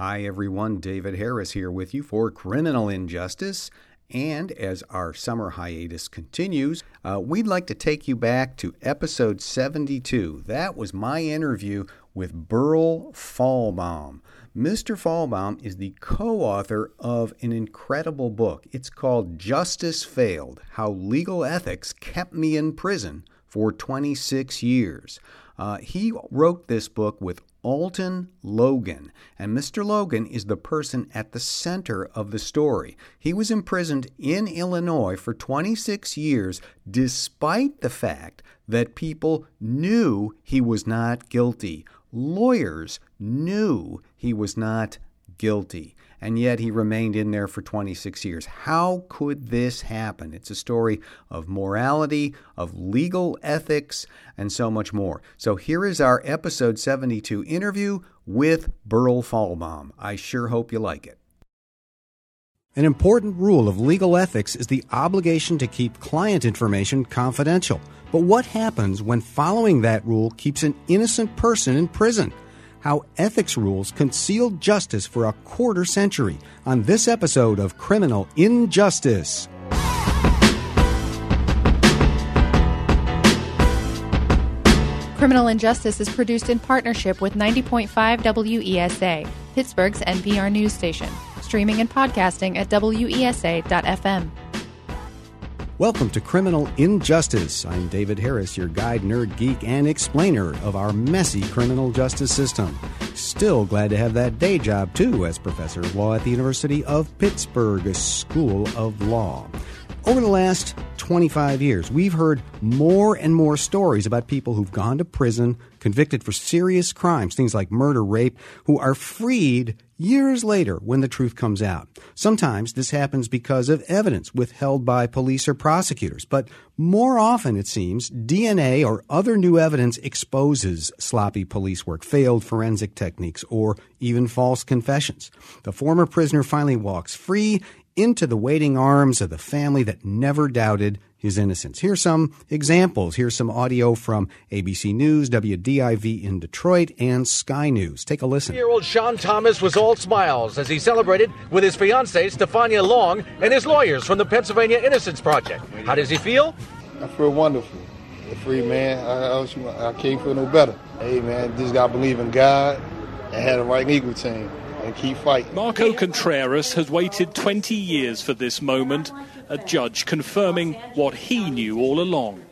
Hi, everyone. David Harris here with you for Criminal Injustice. And as our summer hiatus continues, uh, we'd like to take you back to episode 72. That was my interview with Berl Falbaum. Mr. Falbaum is the co author of an incredible book. It's called Justice Failed How Legal Ethics Kept Me in Prison for 26 Years. Uh, he wrote this book with Alton Logan, and Mr. Logan is the person at the center of the story. He was imprisoned in Illinois for 26 years despite the fact that people knew he was not guilty. Lawyers knew he was not guilty and yet he remained in there for 26 years. How could this happen? It's a story of morality, of legal ethics, and so much more. So here is our episode 72 interview with Berl Falbaum. I sure hope you like it. An important rule of legal ethics is the obligation to keep client information confidential. But what happens when following that rule keeps an innocent person in prison? How ethics rules concealed justice for a quarter century on this episode of Criminal Injustice. Criminal Injustice is produced in partnership with 90.5 WESA, Pittsburgh's NPR news station, streaming and podcasting at WESA.fm. Welcome to Criminal Injustice. I'm David Harris, your guide, nerd, geek, and explainer of our messy criminal justice system. Still glad to have that day job, too, as professor of law at the University of Pittsburgh School of Law. Over the last 25 years, we've heard more and more stories about people who've gone to prison, convicted for serious crimes, things like murder, rape, who are freed years later when the truth comes out. Sometimes this happens because of evidence withheld by police or prosecutors, but more often, it seems, DNA or other new evidence exposes sloppy police work, failed forensic techniques, or even false confessions. The former prisoner finally walks free into the waiting arms of the family that never doubted his innocence. Here's some examples. Here's some audio from ABC News, WDIV in Detroit, and Sky News. Take a listen. Year old Sean Thomas was all smiles as he celebrated with his fiancee, Stefania Long, and his lawyers from the Pennsylvania Innocence Project. How does he feel? I feel wonderful. A free man. I, I, I can't feel no better. Hey, man, just got to believe in God and have the right legal team and keep fighting. Marco Contreras has waited 20 years for this moment, a judge confirming what he knew all along.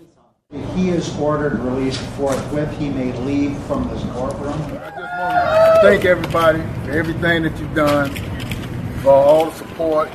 He is ordered released forthwith. He may leave from this courtroom. I just want to thank everybody for everything that you've done, for all the support,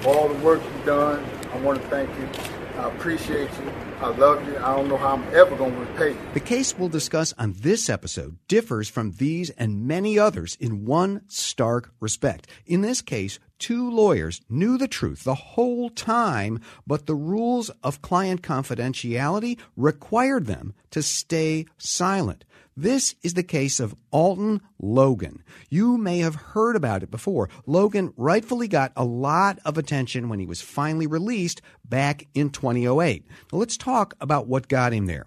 for all the work you've done. I want to thank you. I appreciate you. I love you. I don't know how I'm ever going to repay you. The case we'll discuss on this episode differs from these and many others in one stark respect. In this case, two lawyers knew the truth the whole time, but the rules of client confidentiality required them to stay silent. This is the case of Alton Logan. You may have heard about it before. Logan rightfully got a lot of attention when he was finally released back in 2008. Now let's talk about what got him there.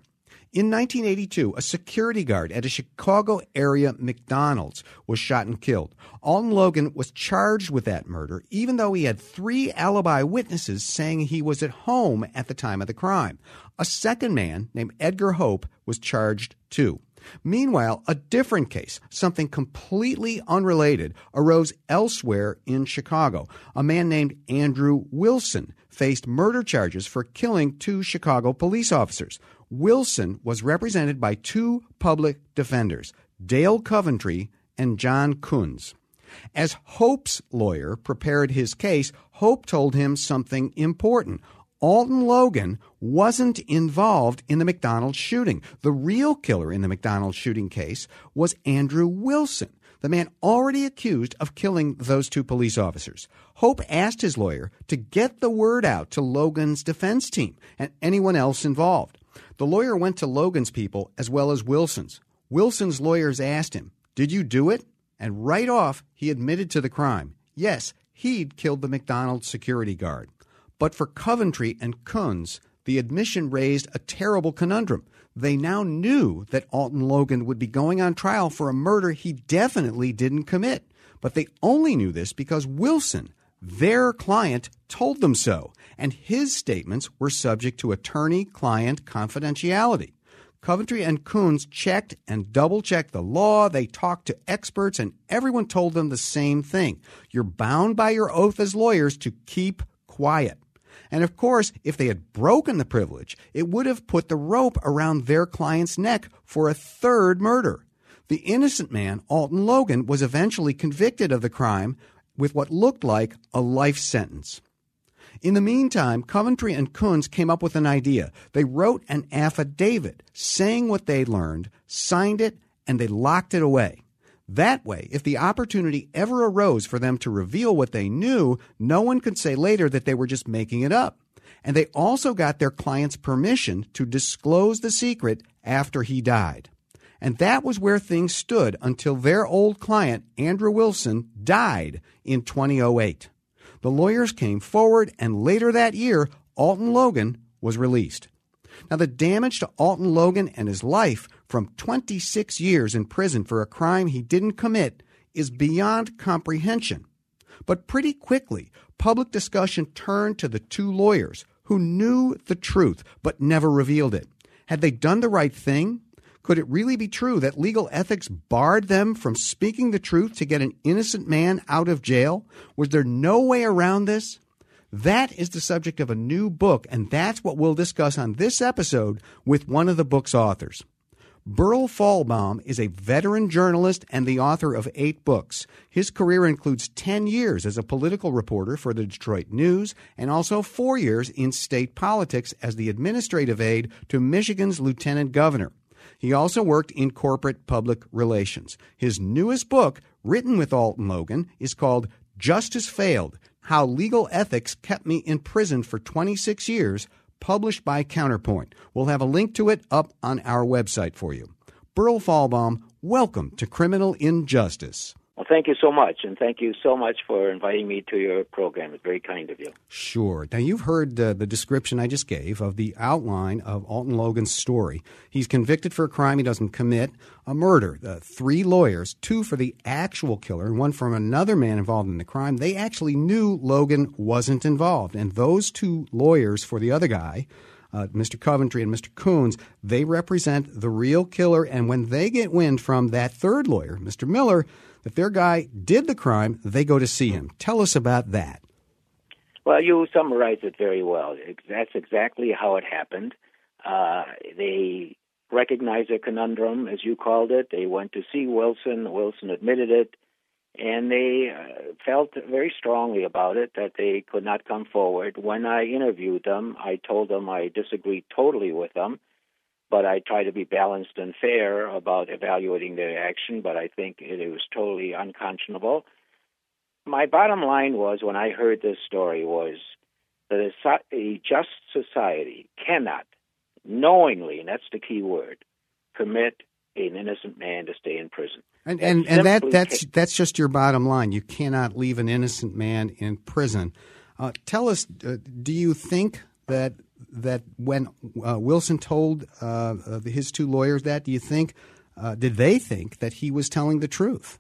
In 1982, a security guard at a Chicago area McDonald's was shot and killed. Alton Logan was charged with that murder, even though he had three alibi witnesses saying he was at home at the time of the crime. A second man named Edgar Hope was charged too. Meanwhile, a different case, something completely unrelated, arose elsewhere in Chicago. A man named Andrew Wilson faced murder charges for killing two Chicago police officers. Wilson was represented by two public defenders, Dale Coventry and John Kunz. As Hope's lawyer prepared his case, Hope told him something important. Alton Logan wasn't involved in the McDonald's shooting. The real killer in the McDonald's shooting case was Andrew Wilson, the man already accused of killing those two police officers. Hope asked his lawyer to get the word out to Logan's defense team and anyone else involved. The lawyer went to Logan's people as well as Wilson's. Wilson's lawyers asked him, Did you do it? And right off, he admitted to the crime. Yes, he'd killed the McDonald's security guard. But for Coventry and Kunz, the admission raised a terrible conundrum. They now knew that Alton Logan would be going on trial for a murder he definitely didn't commit. But they only knew this because Wilson, their client, told them so, and his statements were subject to attorney client confidentiality. Coventry and Kunz checked and double checked the law. They talked to experts, and everyone told them the same thing. You're bound by your oath as lawyers to keep quiet. And of course, if they had broken the privilege, it would have put the rope around their client's neck for a third murder. The innocent man, Alton Logan, was eventually convicted of the crime with what looked like a life sentence. In the meantime, Coventry and Kunz came up with an idea. They wrote an affidavit saying what they learned, signed it, and they locked it away. That way, if the opportunity ever arose for them to reveal what they knew, no one could say later that they were just making it up. And they also got their client's permission to disclose the secret after he died. And that was where things stood until their old client, Andrew Wilson, died in 2008. The lawyers came forward, and later that year, Alton Logan was released. Now, the damage to Alton Logan and his life from 26 years in prison for a crime he didn't commit is beyond comprehension. But pretty quickly, public discussion turned to the two lawyers who knew the truth but never revealed it. Had they done the right thing? Could it really be true that legal ethics barred them from speaking the truth to get an innocent man out of jail? Was there no way around this? That is the subject of a new book, and that's what we'll discuss on this episode with one of the book's authors. Berl Falbaum is a veteran journalist and the author of eight books. His career includes 10 years as a political reporter for the Detroit News and also four years in state politics as the administrative aide to Michigan's lieutenant governor. He also worked in corporate public relations. His newest book, written with Alton Logan, is called Justice Failed How Legal Ethics Kept Me in Prison for 26 Years, published by Counterpoint. We'll have a link to it up on our website for you. Berl Falbaum, welcome to Criminal Injustice. Well, thank you so much, and thank you so much for inviting me to your program. It's very kind of you. Sure. Now, you've heard uh, the description I just gave of the outline of Alton Logan's story. He's convicted for a crime he doesn't commit, a murder. Uh, three lawyers, two for the actual killer and one from another man involved in the crime, they actually knew Logan wasn't involved. And those two lawyers for the other guy, uh, Mr. Coventry and Mr. Kunz, they represent the real killer. And when they get wind from that third lawyer, Mr. Miller, if their guy did the crime, they go to see him. Tell us about that. Well, you summarized it very well. That's exactly how it happened. Uh, they recognized a conundrum, as you called it. They went to see Wilson. Wilson admitted it. And they uh, felt very strongly about it that they could not come forward. When I interviewed them, I told them I disagreed totally with them but I try to be balanced and fair about evaluating their action, but I think it, it was totally unconscionable. My bottom line was when I heard this story was that a, a just society cannot knowingly, and that's the key word, permit an innocent man to stay in prison. And and, and that that's that's just your bottom line. You cannot leave an innocent man in prison. Uh, tell us, uh, do you think that that when uh, Wilson told uh, his two lawyers that, do you think, uh, did they think that he was telling the truth?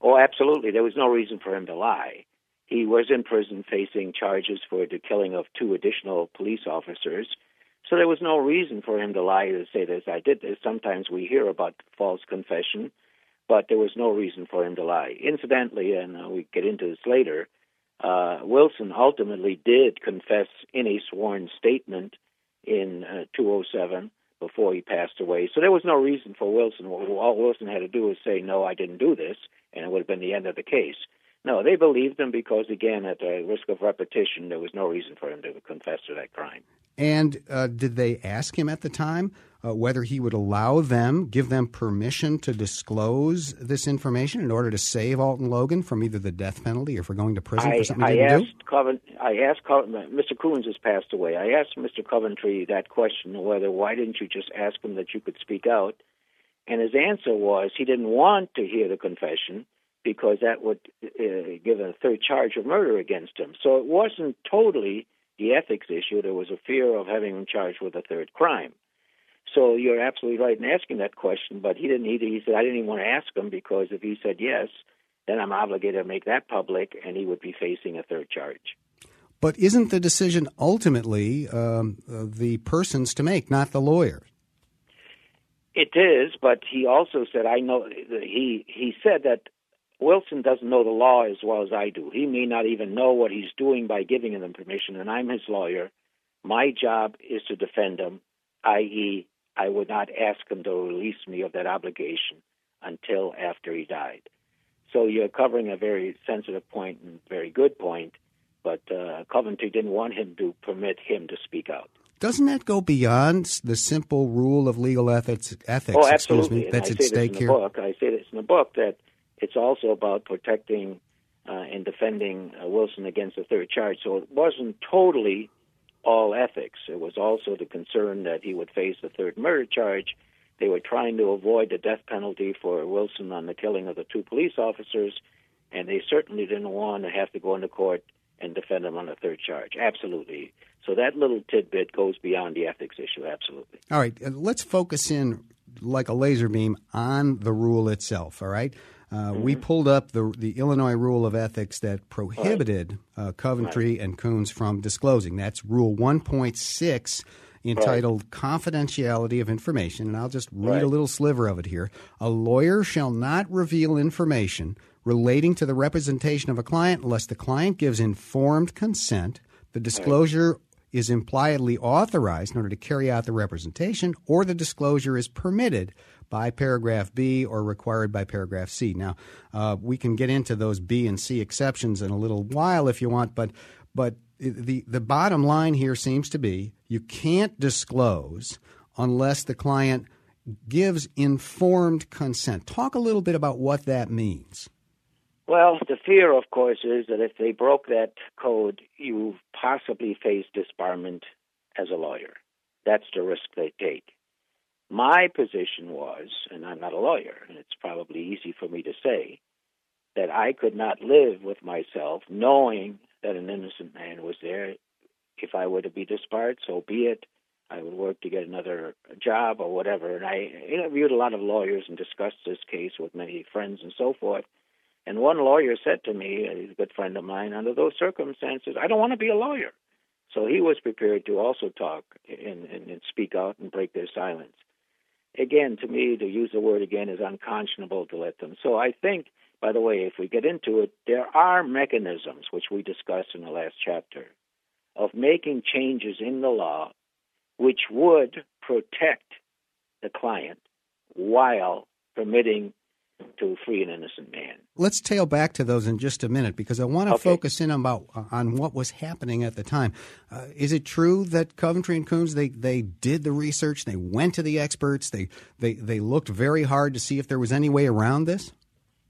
Oh, absolutely. There was no reason for him to lie. He was in prison facing charges for the killing of two additional police officers. So there was no reason for him to lie to say this, I did this. Sometimes we hear about false confession, but there was no reason for him to lie. Incidentally, and uh, we get into this later, uh, Wilson ultimately did confess in a sworn statement in uh, 207 before he passed away. So there was no reason for Wilson. All Wilson had to do was say, "No, I didn't do this," and it would have been the end of the case. No, they believed him because, again, at the risk of repetition, there was no reason for him to confess to that crime. And uh, did they ask him at the time uh, whether he would allow them, give them permission to disclose this information in order to save Alton Logan from either the death penalty or for going to prison I, for something I he didn't asked do? Covent, I asked Covent, Mr. Kunz has passed away. I asked Mr. Coventry that question whether why didn't you just ask him that you could speak out, and his answer was he didn't want to hear the confession because that would uh, give a third charge of murder against him. So it wasn't totally the ethics issue. There was a fear of having him charged with a third crime. So you're absolutely right in asking that question, but he didn't either. He said, I didn't even want to ask him because if he said yes, then I'm obligated to make that public, and he would be facing a third charge. But isn't the decision ultimately um, the person's to make, not the lawyer? It is, but he also said, "I know." He he said that Wilson doesn't know the law as well as I do. He may not even know what he's doing by giving him permission, and I'm his lawyer. My job is to defend him, i.e., I would not ask him to release me of that obligation until after he died. So you're covering a very sensitive point and very good point, but uh, Coventry didn't want him to permit him to speak out. Doesn't that go beyond the simple rule of legal ethics? Ethics, oh, absolutely. Me, that's at stake here. here. Book. I say this in the book that it's also about protecting uh, and defending uh, Wilson against a third charge. So it wasn't totally all ethics. It was also the concern that he would face a third murder charge. They were trying to avoid the death penalty for Wilson on the killing of the two police officers, and they certainly didn't want to have to go into court and defend him on a third charge. Absolutely. So that little tidbit goes beyond the ethics issue. Absolutely. All right. Let's focus in like a laser beam on the rule itself. All right. Uh, mm-hmm. We pulled up the the Illinois Rule of Ethics that prohibited right. uh, Coventry right. and Kunz from disclosing. That's Rule 1.6 entitled right. Confidentiality of Information. And I'll just read a little sliver of it here. A lawyer shall not reveal information relating to the representation of a client unless the client gives informed consent. The disclosure is impliedly authorized in order to carry out the representation, or the disclosure is permitted by paragraph B or required by paragraph C. Now, uh, we can get into those B and C exceptions in a little while if you want, but but the the bottom line here seems to be you can't disclose unless the client gives informed consent. Talk a little bit about what that means. Well, the fear, of course, is that if they broke that code, you possibly face disbarment as a lawyer. That's the risk they take. My position was, and I'm not a lawyer, and it's probably easy for me to say, that I could not live with myself knowing that an innocent man was there. If I were to be disbarred, so be it. I would work to get another job or whatever. And I interviewed a lot of lawyers and discussed this case with many friends and so forth. And one lawyer said to me, he's a good friend of mine, under those circumstances, I don't want to be a lawyer. So he was prepared to also talk and, and, and speak out and break their silence. Again, to me, to use the word again is unconscionable to let them. So I think, by the way, if we get into it, there are mechanisms, which we discussed in the last chapter, of making changes in the law which would protect the client while permitting to free an innocent man. Let's tail back to those in just a minute because I want to okay. focus in about on what was happening at the time. Uh, is it true that Coventry and Kunz they they did the research, they went to the experts, they they they looked very hard to see if there was any way around this?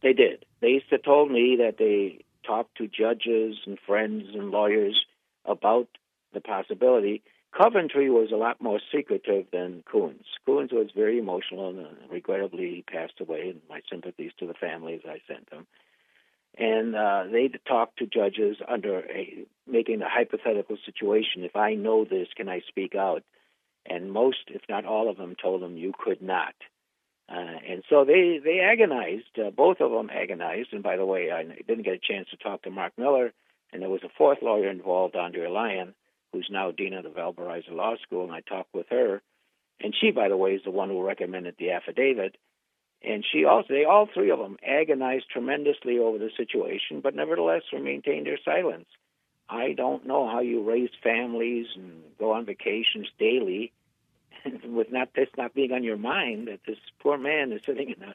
They did. They used to told me that they talked to judges and friends and lawyers about the possibility Coventry was a lot more secretive than Kunz. Kunz was very emotional and uh, regrettably he passed away, and my sympathies to the families I sent them. And uh, they talked to judges under a, making a hypothetical situation. If I know this, can I speak out? And most, if not all of them, told them you could not. Uh, and so they they agonized. Uh, both of them agonized. And by the way, I didn't get a chance to talk to Mark Miller, and there was a fourth lawyer involved, Andrea Lyon who's now dean of the Valparaiso Law School, and I talked with her. And she, by the way, is the one who recommended the affidavit. And she also, they all three of them agonized tremendously over the situation, but nevertheless maintained their silence. I don't know how you raise families and go on vacations daily with not this not being on your mind that this poor man is sitting in a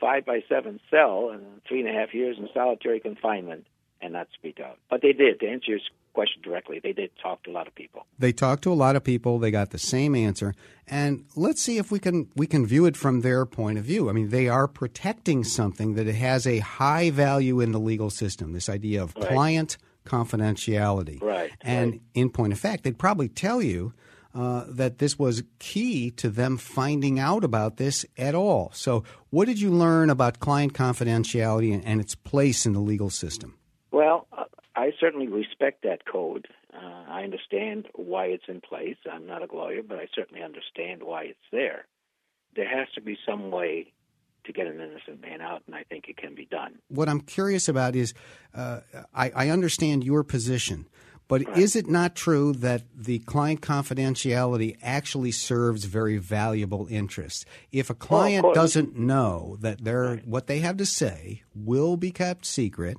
five by seven cell and three and a half years in solitary confinement and not speak out. But they did. To answer your question directly. They did talk to a lot of people. They talked to a lot of people. They got the same answer. And let's see if we can we can view it from their point of view. I mean, they are protecting something that has a high value in the legal system. This idea of right. client confidentiality. Right. And right. in point of fact, they'd probably tell you uh, that this was key to them finding out about this at all. So, what did you learn about client confidentiality and, and its place in the legal system? Well, I certainly respect that code. Uh, I understand why it's in place. I'm not a lawyer, but I certainly understand why it's there. There has to be some way to get an innocent man out, and I think it can be done. What I'm curious about is uh, I, I, understand your position, but right. is it not true that the client confidentiality actually serves very valuable interests? If a client well, doesn't know that right. what they have to say will be kept secret,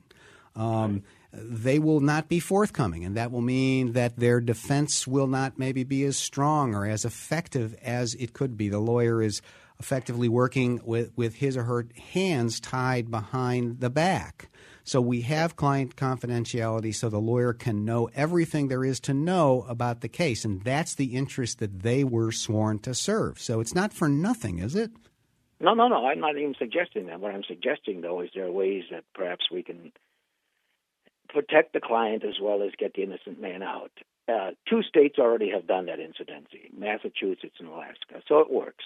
um, right they will not be forthcoming, and that will mean that their defense will not maybe be as strong or as effective as it could be. The lawyer is effectively working with, with his or her hands tied behind the back. So we have client confidentiality so the lawyer can know everything there is to know about the case, and that's the interest that they were sworn to serve. So it's not for nothing, is it? No, no, no. I'm not even suggesting that. What I'm suggesting, though, is there are ways that perhaps we can protect the client as well as get the innocent man out. Uh, two states already have done that, incidentally Massachusetts and Alaska. So it works.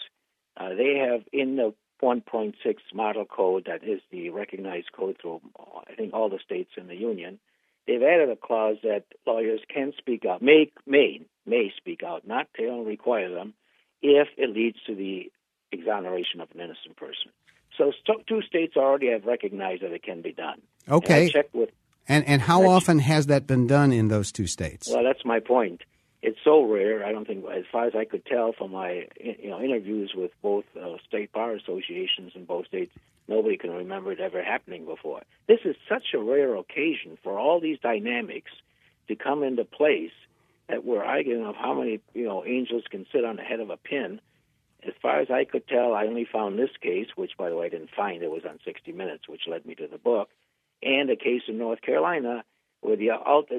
Uh, they have in the 1.6 model code, that is the recognized code through, I think, all the states in the union, they've added a clause that lawyers can speak out, may, may, may speak out, not they don't require them, if it leads to the exoneration of an innocent person. So two states already have recognized that it can be done. Okay. And I checked with and and how often has that been done in those two states? Well, that's my point. It's so rare. I don't think, as far as I could tell from my you know interviews with both uh, state bar associations in both states, nobody can remember it ever happening before. This is such a rare occasion for all these dynamics to come into place that we're arguing of how many you know angels can sit on the head of a pin. As far as I could tell, I only found this case, which by the way I didn't find. It was on 60 Minutes, which led me to the book and a case in North Carolina where the,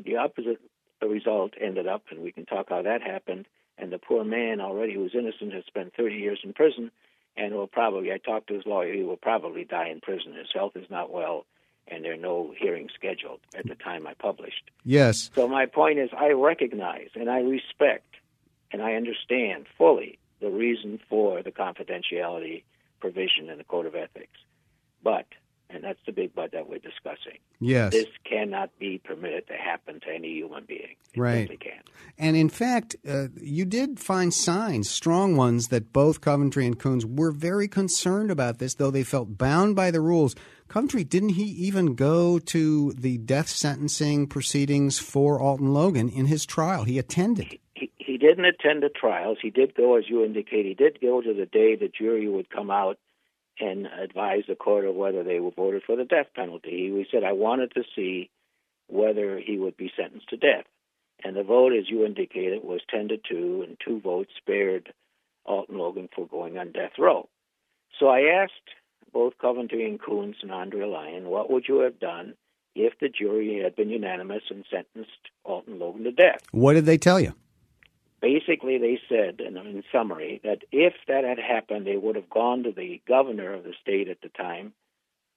the opposite result ended up, and we can talk how that happened. And the poor man, already who was innocent, has spent 30 years in prison, and will probably, I talked to his lawyer, he will probably die in prison. His health is not well, and there are no hearings scheduled at the time I published. Yes. So my point is, I recognize and I respect and I understand fully the reason for the confidentiality provision in the Code of Ethics. But and that's the big but that we're discussing. Yes. This cannot be permitted to happen to any human being. It right. simply can't. And in fact, uh, you did find signs, strong ones, that both Coventry and Kunz were very concerned about this, though they felt bound by the rules. Coventry, didn't he even go to the death sentencing proceedings for Alton Logan in his trial? He attended. He, he, he didn't attend the trials. He did go, as you indicate, he did go to the day the jury would come out and advise the court of whether they were voted for the death penalty. He said, I wanted to see whether he would be sentenced to death. And the vote, as you indicated, was 10 to 2, and two votes spared Alton Logan for going on death row. So I asked both Coventry and Kunz and Andrea Lyon, what would you have done if the jury had been unanimous and sentenced Alton Logan to death? What did they tell you? Basically they said, in, in summary, that if that had happened, they would have gone to the governor of the state at the time,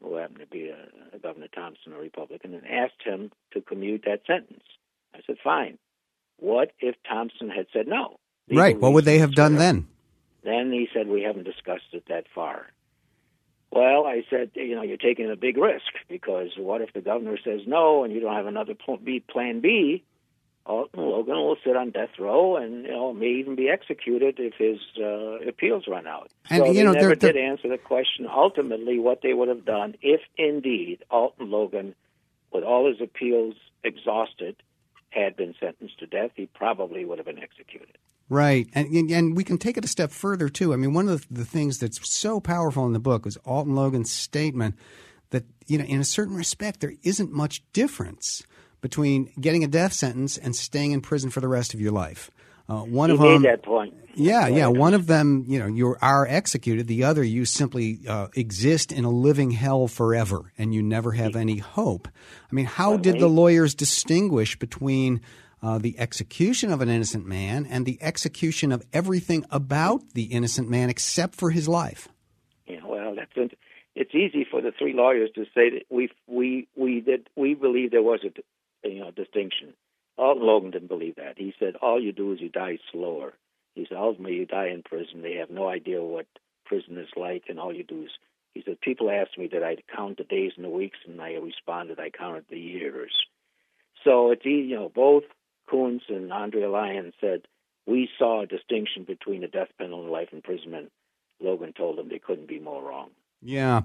who happened to be a, a Governor Thompson, a Republican, and asked him to commute that sentence. I said, fine. What if Thompson had said no? right. What would they have done then? Then he said, we haven't discussed it that far. Well, I said, you know, you're taking a big risk because what if the governor says no and you don't have another plan B? Alton Logan will sit on death row and you know may even be executed if his uh, appeals run out. And so you know, they never they're, did answer the question ultimately what they would have done if indeed Alton Logan, with all his appeals exhausted, had been sentenced to death. He probably would have been executed. Right, and and we can take it a step further too. I mean, one of the things that's so powerful in the book is Alton Logan's statement that you know, in a certain respect, there isn't much difference between getting a death sentence and staying in prison for the rest of your life. Uh, one he of them, that point. Yeah, yeah. One of them, you know, you are executed. The other, you simply uh, exist in a living hell forever, and you never have any hope. I mean, how did the lawyers distinguish between uh, the execution of an innocent man and the execution of everything about the innocent man except for his life? Yeah, well, that's it's easy for the three lawyers to say that we we we did we believe there was a you know distinction. Alton Logan didn't believe that. He said all you do is you die slower. He said ultimately you die in prison. They have no idea what prison is like, and all you do is. He said people asked me that I count the days and the weeks, and I responded I counted the years. So it's you know both Kunz and Andrea Lyon said we saw a distinction between the death penalty and life imprisonment. Logan told them they couldn't be more wrong. Yeah.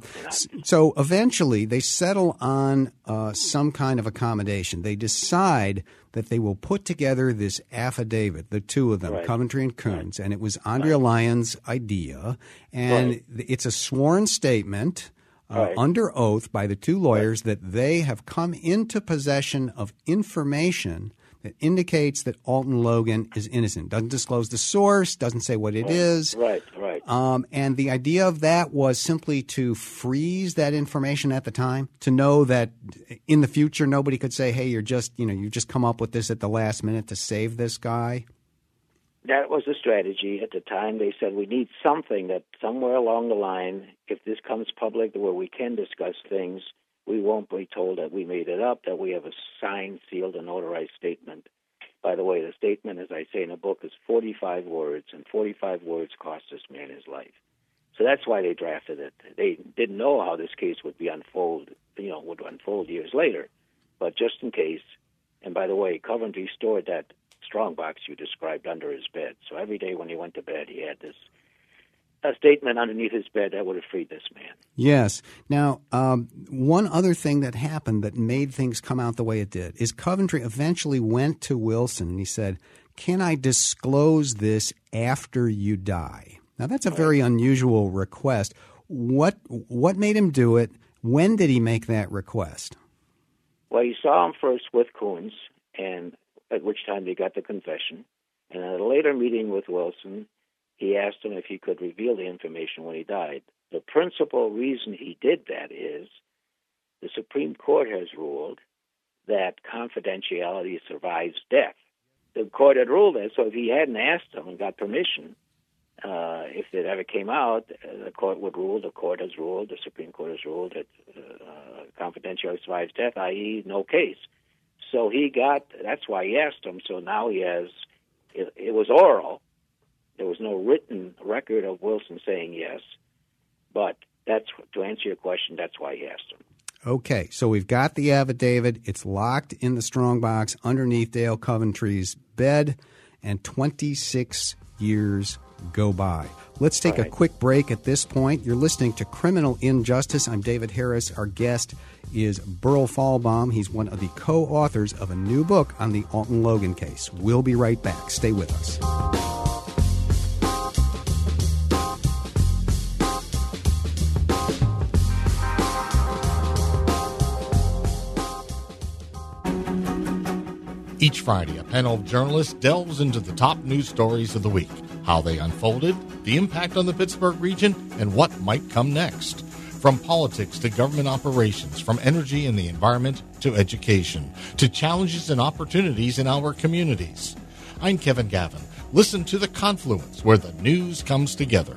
So eventually they settle on uh, some kind of accommodation. They decide that they will put together this affidavit, the two of them, Right. Coventry and Kunz, and it was Andrea Lyon's idea. And Right. it's a sworn statement. Uh, Right. Under oath by the two lawyers that they have come into possession of information that indicates that Alton Logan is innocent. Doesn't disclose the source, doesn't say what it is. Right, right. Um, and the idea of that was simply to freeze that information at the time, to know that in the future nobody could say, "Hey, you're just you know you just come up with this at the last minute to save this guy." that was the strategy at the time. They said we need something that somewhere along the line, if this comes public where we can discuss things, we won't be told that we made it up, that we have a signed, sealed, and notarized statement. By the way, the statement, as I say in the book, is 45 words, and 45 words cost this man his life. So that's why they drafted it. They didn't know how this case would be unfold, you know, would unfold years later, but just in case. And by the way, Coventry stored that strong box you described under his bed. So every day when he went to bed, he had this a statement underneath his bed that would have freed this man. Yes. Now, um, one other thing that happened that made things come out the way it did is Coventry eventually went to Wilson and he said, "Can I disclose this after you die?" Now, that's a very unusual request. What what made him do it? When did he make that request? Well, he saw him first with Kunz, and at which time they got the confession. And at a later meeting with Wilson, he asked him if he could reveal the information when he died. The principal reason he did that is the Supreme Court has ruled that confidentiality survives death. The court had ruled that, so if he hadn't asked him and got permission, uh, if it ever came out, uh, the court would rule, the court has ruled, the Supreme Court has ruled that uh, confidentiality survives death, i.e., no case. So he got, that's why he asked him. So now he has, it, it was oral. There was no written record of Wilson saying yes. But that's, to answer your question, that's why he asked him. Okay, so we've got the affidavit. It's locked in the strongbox underneath Dale Coventry's bed, and 26 years go by. Let's take a quick break at this point. You're listening to Criminal Injustice. I'm David Harris. Our guest is Berl Falbaum. He's one of the co authors of a new book on the Alton Logan case. We'll be right back. Stay with us. Friday, a panel of journalists delves into the top news stories of the week, how they unfolded, the impact on the Pittsburgh region, and what might come next. From politics to government operations, from energy and the environment to education, to challenges and opportunities in our communities. I'm Kevin Gavin. Listen to The Confluence, where the news comes together.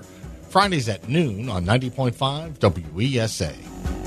Fridays at noon on 90.5 WESA.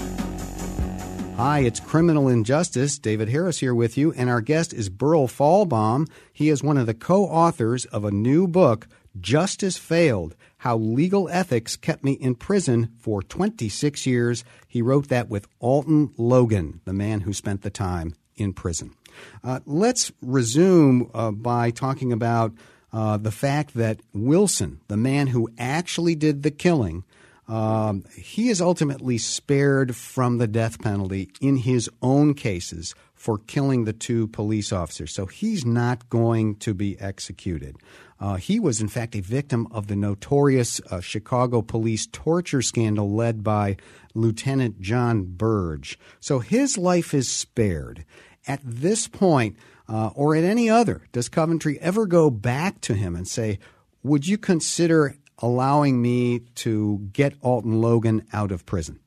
Hi, it's Criminal Injustice. David Harris here with you, and our guest is Berl Falbaum. He is one of the co authors of a new book, Justice Failed How Legal Ethics Kept Me in Prison for 26 Years. He wrote that with Alton Logan, the man who spent the time in prison. Uh, let's resume uh, by talking about uh, the fact that Wilson, the man who actually did the killing, um, he is ultimately spared from the death penalty in his own cases for killing the two police officers. So he's not going to be executed. Uh, he was, in fact, a victim of the notorious uh, Chicago police torture scandal led by Lieutenant John Burge. So his life is spared. At this point, uh, or at any other, does Coventry ever go back to him and say, Would you consider allowing me to get Alton Logan out of prison?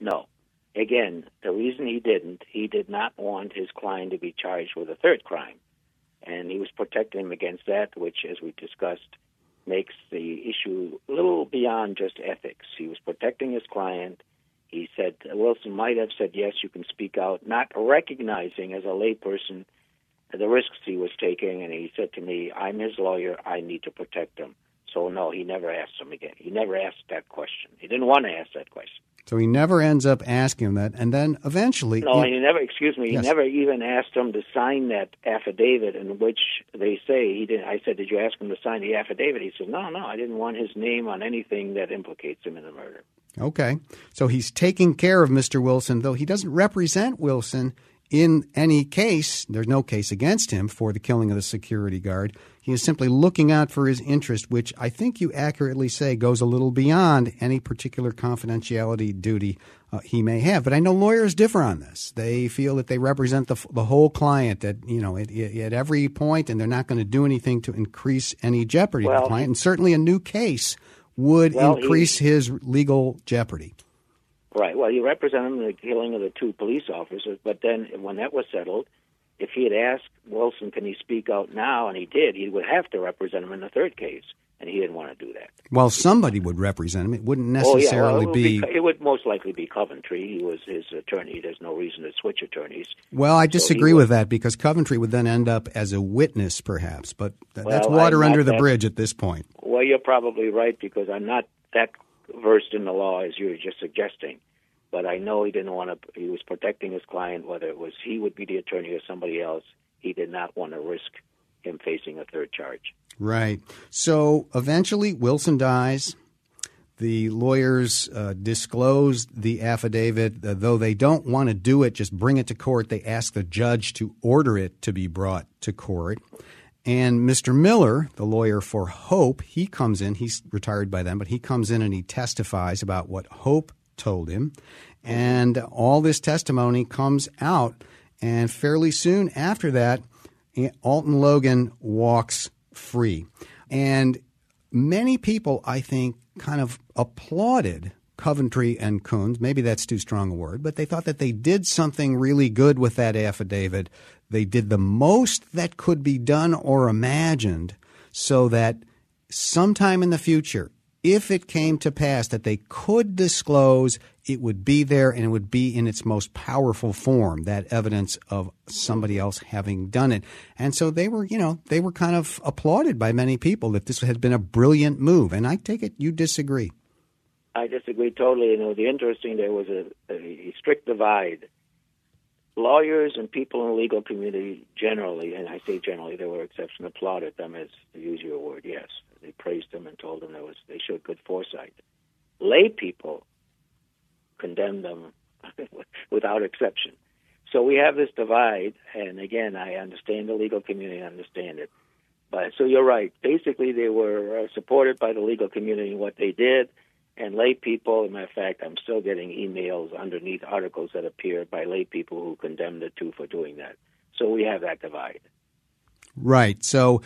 No. Again, the reason he didn't, he did not want his client to be charged with a third crime. And he was protecting him against that, which, as we discussed, makes the issue a little beyond just ethics. He was protecting his client. He said, Wilson might have said, yes, you can speak out, not recognizing as a layperson the risks he was taking. And he said to me, I'm his lawyer. I need to protect him. So, no, he never asked him again. He never asked that question. He didn't want to ask that question. So he never ends up asking him that, and then eventually. No, he, he never. Excuse me. Yes. He never even asked him to sign that affidavit in which they say he didn't. I said, "Did you ask him to sign the affidavit?" He said, "No, no, I didn't want his name on anything that implicates him in the murder." Okay, so he's taking care of Mr. Wilson, though he doesn't represent Wilson in any case. There's no case against him for the killing of the security guard. He is simply looking out for his interest, which I think you accurately say goes a little beyond any particular confidentiality duty uh, he may have. But I know lawyers differ on this. They feel that they represent the, the whole client at you know at, at every point, and they're not going to do anything to increase any jeopardy to the client. And certainly, a new case would Well, increase his legal jeopardy. Right. Well, he represented him in the killing of the two police officers, but then when that was settled, if he had asked Wilson, "Can he speak out now?" and he did, he would have to represent him in the third case, and he didn't want to do that. Well, somebody would represent him. It wouldn't oh yeah, well, necessarily it, would be. It would most likely be Coventry. He was his attorney. There's no reason to switch attorneys. Well, I So disagree would- with that because Coventry would then end up as a witness, perhaps. But th- that's water under the that- bridge at this point. Well, you're probably right because I'm not that versed in the law as you were just suggesting. But I know he didn't want to. He was protecting his client, whether it was he would be the attorney or somebody else. He did not want to risk him facing a third charge. Right. So eventually, Wilson dies. The lawyers uh, disclose the affidavit, uh, though they don't want to do it, just bring it to court. They ask the judge to order it to be brought to court. And Mr. Miller, the lawyer for Hope, he comes in. He's retired by then, but he comes in and he testifies about what Hope told him. And all this testimony comes out. And fairly soon after that, eh, Alton Logan walks free. And many people, I think, kind of applauded Coventry and Kunz. Maybe that's too strong a word, but they thought that they did something really good with that affidavit. They did the most that could be done or imagined so that sometime in the future, if it came to pass that they could disclose, it would be there and it would be in its most powerful form, that evidence of somebody else having done it. And so they were, you know, they were kind of applauded by many people that this had been a brilliant move. And I take it you disagree. I disagree totally. You know, the interesting there was a, a strict divide. Lawyers and people in the legal community generally, and I say generally, there were exceptions, applauded them as to use your word. Yes, they praised them and told them there was they showed good foresight. Lay people condemned them without exception. So we have this divide, and again, I understand the legal community, I understand it. But so you're right. Basically, they were uh, supported by the legal community in what they did, and lay people. As a matter of fact, I'm still getting emails underneath articles that appear by lay people who condemn the two for doing that. So we have that divide. Right. So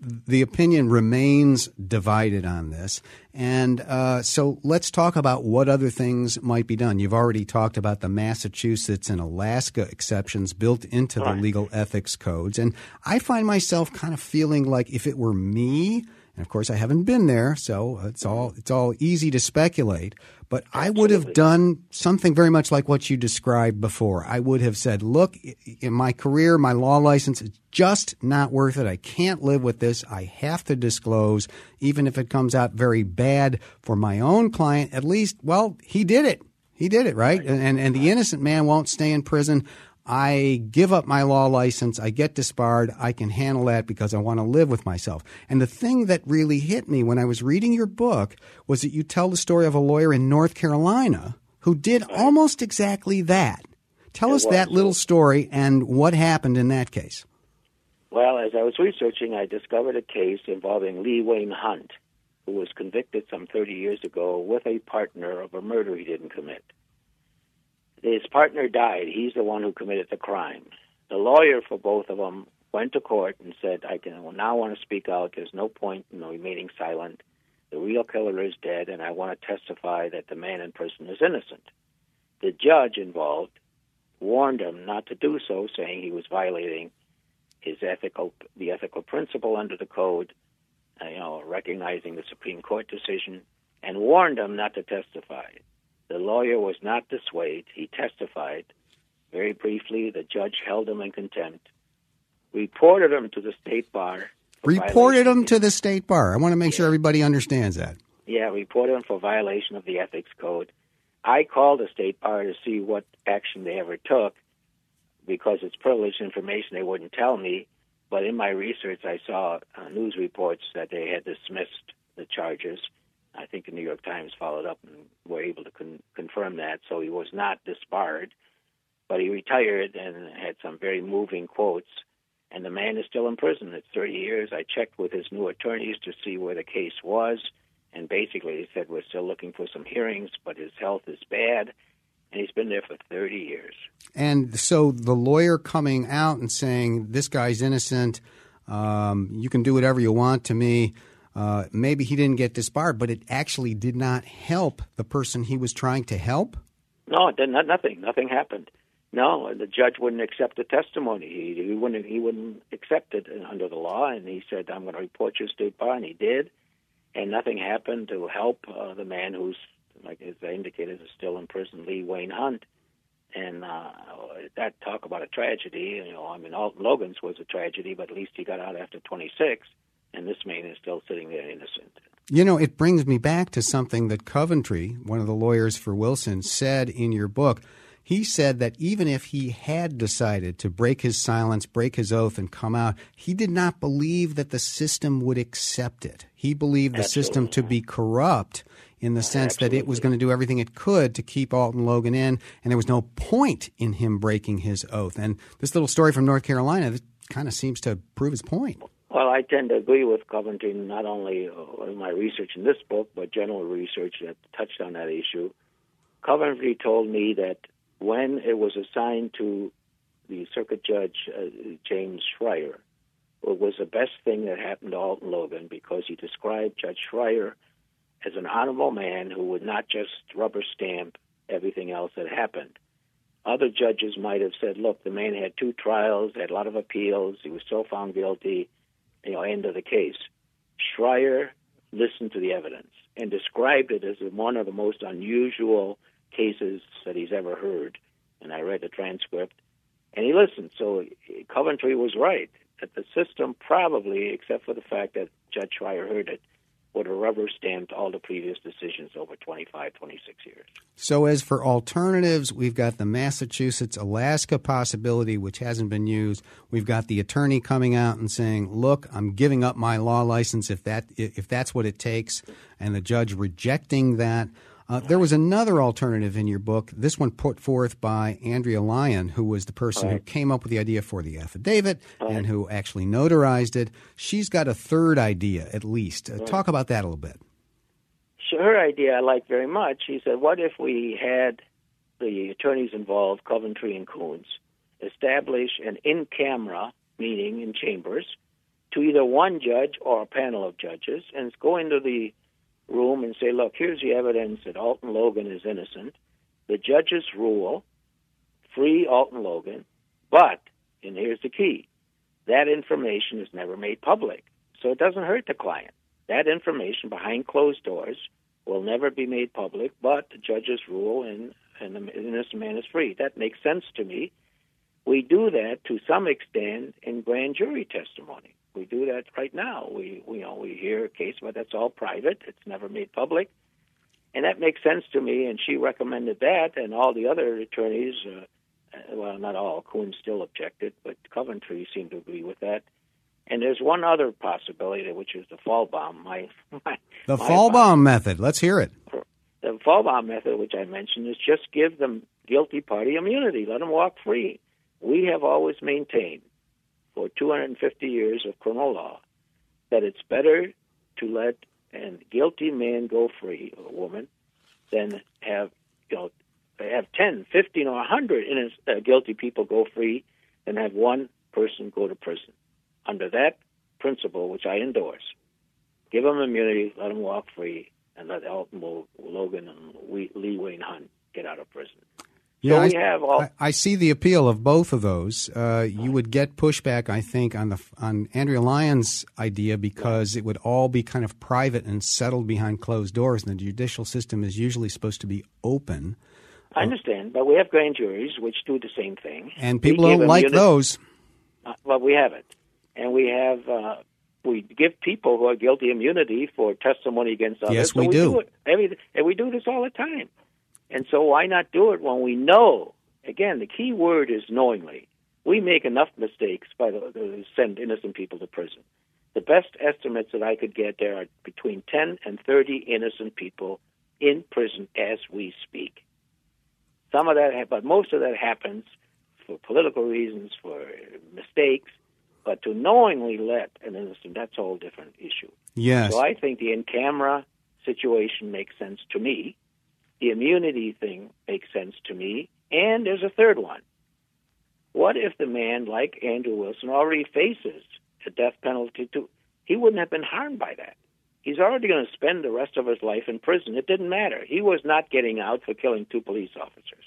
the opinion remains divided on this. And uh, so let's talk about what other things might be done. You've already talked about the Massachusetts and Alaska exceptions built into the legal ethics codes. And I find myself kind of feeling like if it were me, and of course I haven't been there, so it's all it's all easy to speculate, but I would have done something very much like what you described before. I would have said, "Look, in my career, my law license is just not worth it. I can't live with this. I have to disclose even if it comes out very bad for my own client. At least, well, he did it. He did it, right? And and, and the innocent man won't stay in prison. I give up my law license. I get disbarred. I can handle that because I want to live with myself. And the thing that really hit me when I was reading your book was that you tell the story of a lawyer in North Carolina who did almost exactly that. Tell It us that little story and what happened in that case. Well, as I was researching, I discovered a case involving Lee Wayne Hunt, who was convicted some 30 years ago with a partner of a murder he didn't commit. His partner died. He's the one who committed the crime. The lawyer for both of them went to court and said, I can now want to speak out. There's no point in remaining silent. The real killer is dead, and I want to testify that the man in prison is innocent. The judge involved warned him not to do so, saying he was violating his ethical the ethical principle under the code, uh, you know, recognizing the Supreme Court decision, and warned him not to testify. The lawyer was not dissuaded. He testified. Very briefly, the judge held him in contempt, reported him to the state bar. Reported him to the state bar. I want to make sure everybody understands that. Yeah, reported him for violation of the ethics code. I called the state bar to see what action they ever took because it's privileged information. They wouldn't tell me. But in my research, I saw uh, news reports that they had dismissed the charges. I think the New York Times followed up and were able to con- confirm that. So he was not disbarred, but he retired and had some very moving quotes. And the man is still in prison. It's 30 years. I checked with his new attorneys to see where the case was. And basically, he said, We're still looking for some hearings, but his health is bad. And he's been there for 30 years. And so the lawyer coming out and saying, This guy's innocent, um, you can do whatever you want to me. Uh, maybe he didn't get disbarred, but it actually did not help the person he was trying to help? No, it did not, nothing. Nothing happened. No, the judge wouldn't accept the testimony. He, he wouldn't. He wouldn't accept it under the law, and he said, "I'm going to report you to state bar," and he did and nothing happened to help uh, the man who's, like as I indicated, is still in prison, Lee Wayne Hunt. And uh, that talk about a tragedy, you know, I mean, Alton Logan's was a tragedy, but at least he got out after 26, and this man is still sitting there innocent. You know, it brings me back to something that Coventry, one of the lawyers for Wilson, said in your book. He said that even if he had decided to break his silence, break his oath, and come out, he did not believe that the system would accept it. He believed the Absolutely. system to be corrupt in the sense that it was going to do everything it could to keep Alton Logan in, and there was no point in him breaking his oath. And this little story from North Carolina kind of seems to prove his point. Well, I tend to agree with Coventry, not only uh, in my research in this book, but general research that touched on that issue. Coventry told me that when it was assigned to the circuit judge, uh, James Schreier, it was the best thing that happened to Alton Logan because he described Judge Schreier as an honorable man who would not just rubber stamp everything else that happened. Other judges might have said, look, the man had two trials, had a lot of appeals, he was still found guilty, you know, end of the case. Schreier listened to the evidence and described it as one of the most unusual cases that he's ever heard. And I read the transcript, and he listened. So Coventry was right that the system probably, except for the fact that Judge Schreier heard it, would have rubber stamped all the previous decisions over 25, 26 years. So, as for alternatives, we've got the Massachusetts Alaska possibility, which hasn't been used. We've got the attorney coming out and saying, "Look, I'm giving up my law license if that if that's what it takes," and the judge rejecting that. Uh, there was another alternative in your book, this one put forth by Andrea Lyon, who was the person who came up with the idea for the affidavit and who actually notarized it. She's got a third idea, at least. Uh, Talk about that a little bit. So her idea I like very much. She said, what if we had the attorneys involved, Coventry and Kunz, establish an in camera meeting in chambers to either one judge or a panel of judges and go into the room and say, look, here's the evidence that Alton Logan is innocent. The judges rule, free Alton Logan, but, and here's the key, that information is never made public. So it doesn't hurt the client. That information behind closed doors will never be made public, but the judges rule and, and the innocent man is free. That makes sense to me. We do that to some extent in grand jury testimony. We do that right now. We, we you know we hear a case, but that's all private. It's never made public, and that makes sense to me. And she recommended that, and all the other attorneys, uh, well, not all. Kunz still objected, but Coventry seemed to agree with that. And there's one other possibility, which is the Falbaum. My, my The my Falbaum method. Let's hear it. the Falbaum method, which I mentioned, is just give the guilty party immunity, let them walk free. We have always maintained for 250 years of criminal law that it's better to let a guilty man go free, or a woman, than have you know have 10, 15, or 100 innocent, uh, guilty people go free than have one person go to prison. Under that principle, which I endorse, give them immunity, let them walk free, and let Alton Logan and Lee Wayne Hunt get out of prison. Yeah, we I, have all- I, I see the appeal of both of those. Uh, you would get pushback, I think, on the on Andrea Lyon's idea because it would all be kind of private and settled behind closed doors, and the judicial system is usually supposed to be open. I understand, but we have grand juries which do the same thing. And people don't like immunity- those. Uh, well, we have it, and we have uh, we give people who are guilty immunity for testimony against others. Yes, So we do. it. Every, and we do this all the time. And so why not do it when we know? Again, the key word is knowingly. We make enough mistakes by the, the send innocent people to prison. The best estimates that I could get there are between 10 and 30 innocent people in prison as we speak. Some of that, but most of that happens for political reasons, for mistakes. But to knowingly let an innocent, that's a whole different issue. Yes. So I think the in camera situation makes sense to me. The immunity thing makes sense to me. And there's a third one. What if the man, like Andrew Wilson, already faces a death penalty? To, he wouldn't have been harmed by that. He's already going to spend the rest of his life in prison. It didn't matter. He was not getting out for killing two police officers.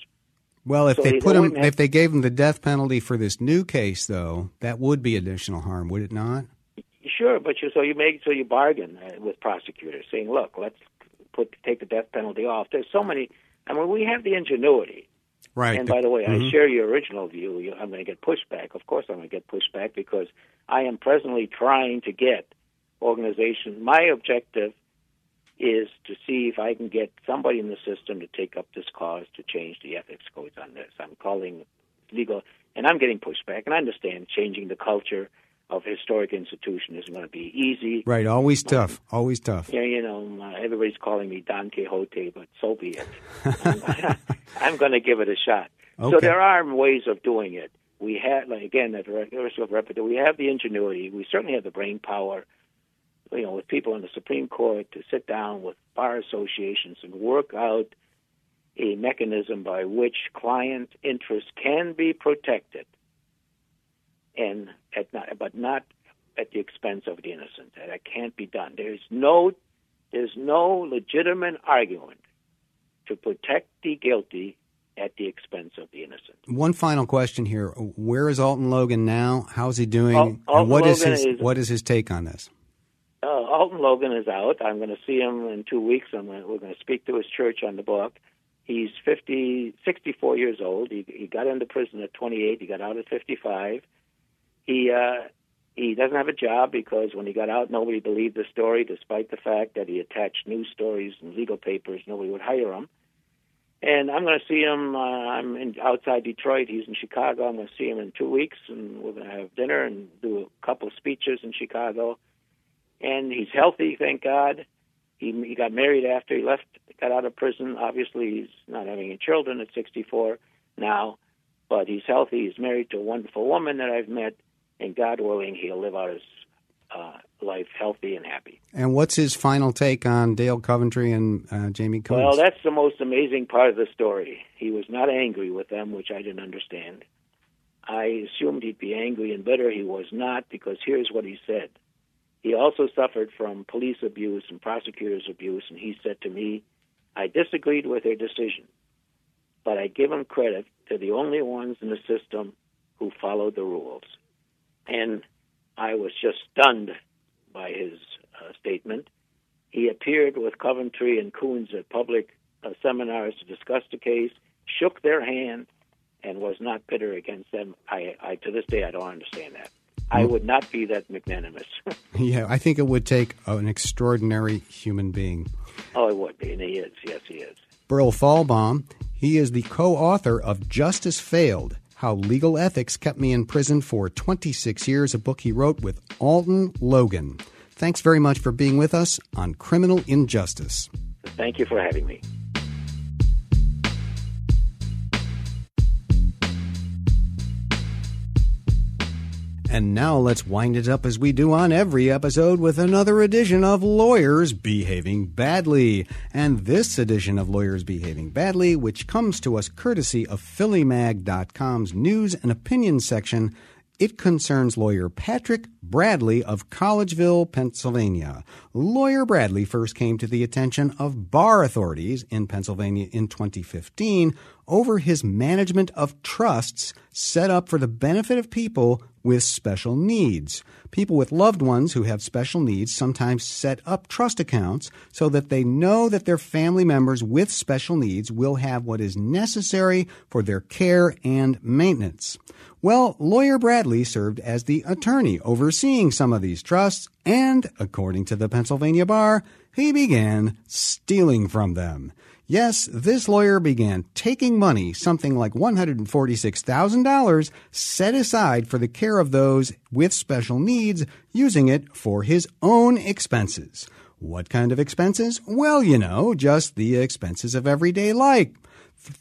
Well, if So they put him, have- if they gave him the death penalty for this new case, though, that would be additional harm, would it not? Sure, but you so you make so you bargain uh, with prosecutors, saying, "Look, let's put take the death penalty off." There's so many. I mean, we have the ingenuity. Right. And by the way, Mhm. I share your original view. You- I'm going to get pushback. Of course, I'm going to get pushback because I am presently trying to get organization. My objective is to see if I can get somebody in the system to take up this cause to change the ethics codes on this. I'm calling legal, and I'm getting pushback. And I understand changing the culture of historic institution isn't going to be easy. Right. Always tough. Always tough. Yeah, you know, uh, everybody's calling me Don Quixote, but so be it. I'm, I'm going to give it a shot. So there are ways of doing it. We have, like, again, at the risk of repetition, we have the ingenuity. We certainly have the brain power, you know, with people in the Supreme Court to sit down with bar associations and work out a mechanism by which client interests can be protected, and at not, but not at the expense of the innocent. That can't be done. There's no, there's no legitimate argument to protect the guilty at the expense of the innocent. One final question here: Where is Alton Logan now? How's he doing? Al- and what is his is- what is his take on this? Uh, Alton Logan is out. I'm going to see him in two weeks. I'm to, we're going to speak to his church on the book. He's 50, 64 years old. He, he got into prison at 28. He got out at 55. He uh, he doesn't have a job because when he got out, nobody believed the story, despite the fact that he attached news stories and legal papers. Nobody would hire him. And I'm going to see him. Uh, I'm in, outside Detroit. He's in Chicago. I'm going to see him in two weeks, and we're going to have dinner and do a couple speeches in Chicago and he's healthy, thank God. He he got married after he left, got out of prison. Obviously, he's not having any children at 64 now, but he's healthy. He's married to a wonderful woman that I've met, and God willing, he'll live out his uh, life healthy and happy. And what's his final take on Dale Coventry and uh, Jamie Kunz? Well, that's the most amazing part of the story. He was not angry with them, which I didn't understand. I assumed he'd be angry and bitter. He was not, because here's what he said. He also suffered from police abuse and prosecutors' abuse, and he said to me, I disagreed with their decision, but I give them credit They're the only ones in the system who followed the rules. And I was just stunned by his uh, statement. He appeared with Coventry and Kunz at public uh, seminars to discuss the case, shook their hand, and was not bitter against them. I, I to this day, I don't understand that. I would not be that magnanimous. yeah, I think it would take an extraordinary human being. oh, it would be, and he is. Yes, he is. Berl Falbaum, he is the co-author of Justice Failed: How Legal Ethics Kept Me in Prison for 26 Years, a book he wrote with Alton Logan. Thanks very much for being with us on Criminal Injustice. Thank you for having me. And now let's wind it up as we do on every episode with another edition of Lawyers Behaving Badly. And this edition of Lawyers Behaving Badly, which comes to us courtesy of PhillyMag.com's news and opinion section, it concerns lawyer Patrick Bradley of Collegeville, Pennsylvania. Lawyer Bradley first came to the attention of bar authorities in Pennsylvania in 2015 over his management of trusts set up for the benefit of people with special needs. People with loved ones who have special needs sometimes set up trust accounts so that they know that their family members with special needs will have what is necessary for their care and maintenance. Well, lawyer Bradley served as the attorney overseeing some of these trusts, and according to the Pennsylvania Bar, he began stealing from them. Yes, this lawyer began taking money, something like $146,000, set aside for the care of those with special needs, using it for his own expenses. What kind of expenses? Well, you know, just the expenses of everyday life.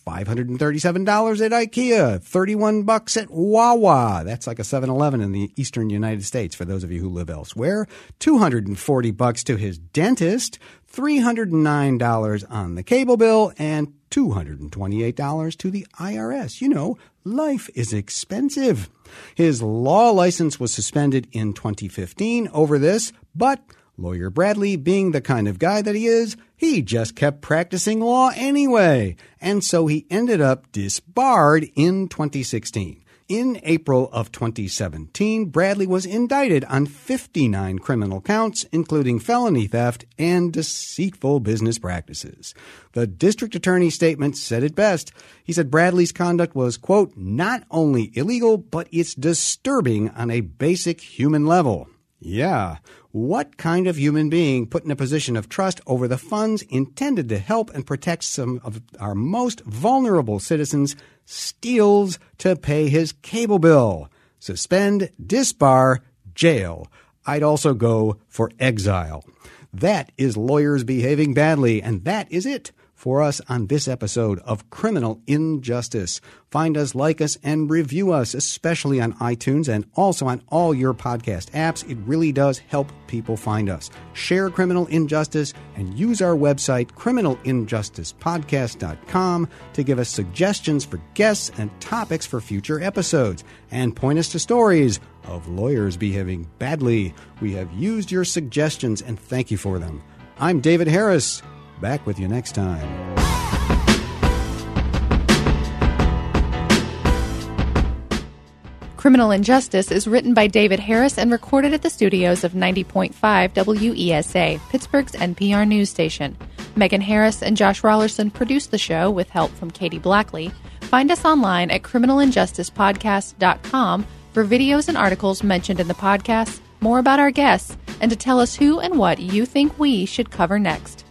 $537 at IKEA, 31 bucks at Wawa. That's like a 7-Eleven in the eastern United States for those of you who live elsewhere. 240 bucks to his dentist, $309 on the cable bill and $228 to the IRS. You know, life is expensive. His law license was suspended in 2015 over this, but Lawyer Bradley, being the kind of guy that he is, he just kept practicing law anyway, and so he ended up disbarred in 2016. In April of 2017, Bradley was indicted on 59 criminal counts, including felony theft and deceitful business practices. The district attorney's statement said it best. He said Bradley's conduct was, quote, not only illegal, but it's disturbing on a basic human level. Yeah. What kind of human being put in a position of trust over the funds intended to help and protect some of our most vulnerable citizens steals to pay his cable bill? Suspend, disbar, jail. I'd also go for exile. That is lawyers behaving badly, and that is it for us on this episode of Criminal Injustice. Find us, like us, and review us, especially on iTunes and also on all your podcast apps. It really does help people find us. Share Criminal Injustice and use our website, criminalinjusticepodcast.com, to give us suggestions for guests and topics for future episodes, and point us to stories of lawyers behaving badly. We have used your suggestions and thank you for them. I'm David Harris. Back with you next time. Criminal Injustice is written by David Harris and recorded at the studios of 90.5 WESA, Pittsburgh's NPR news station. Megan Harris and Josh Raulerson produced the show with help from Katie Blackley. Find us online at criminalinjusticepodcast.com for videos and articles mentioned in the podcast, more about our guests, and to tell us who and what you think we should cover next.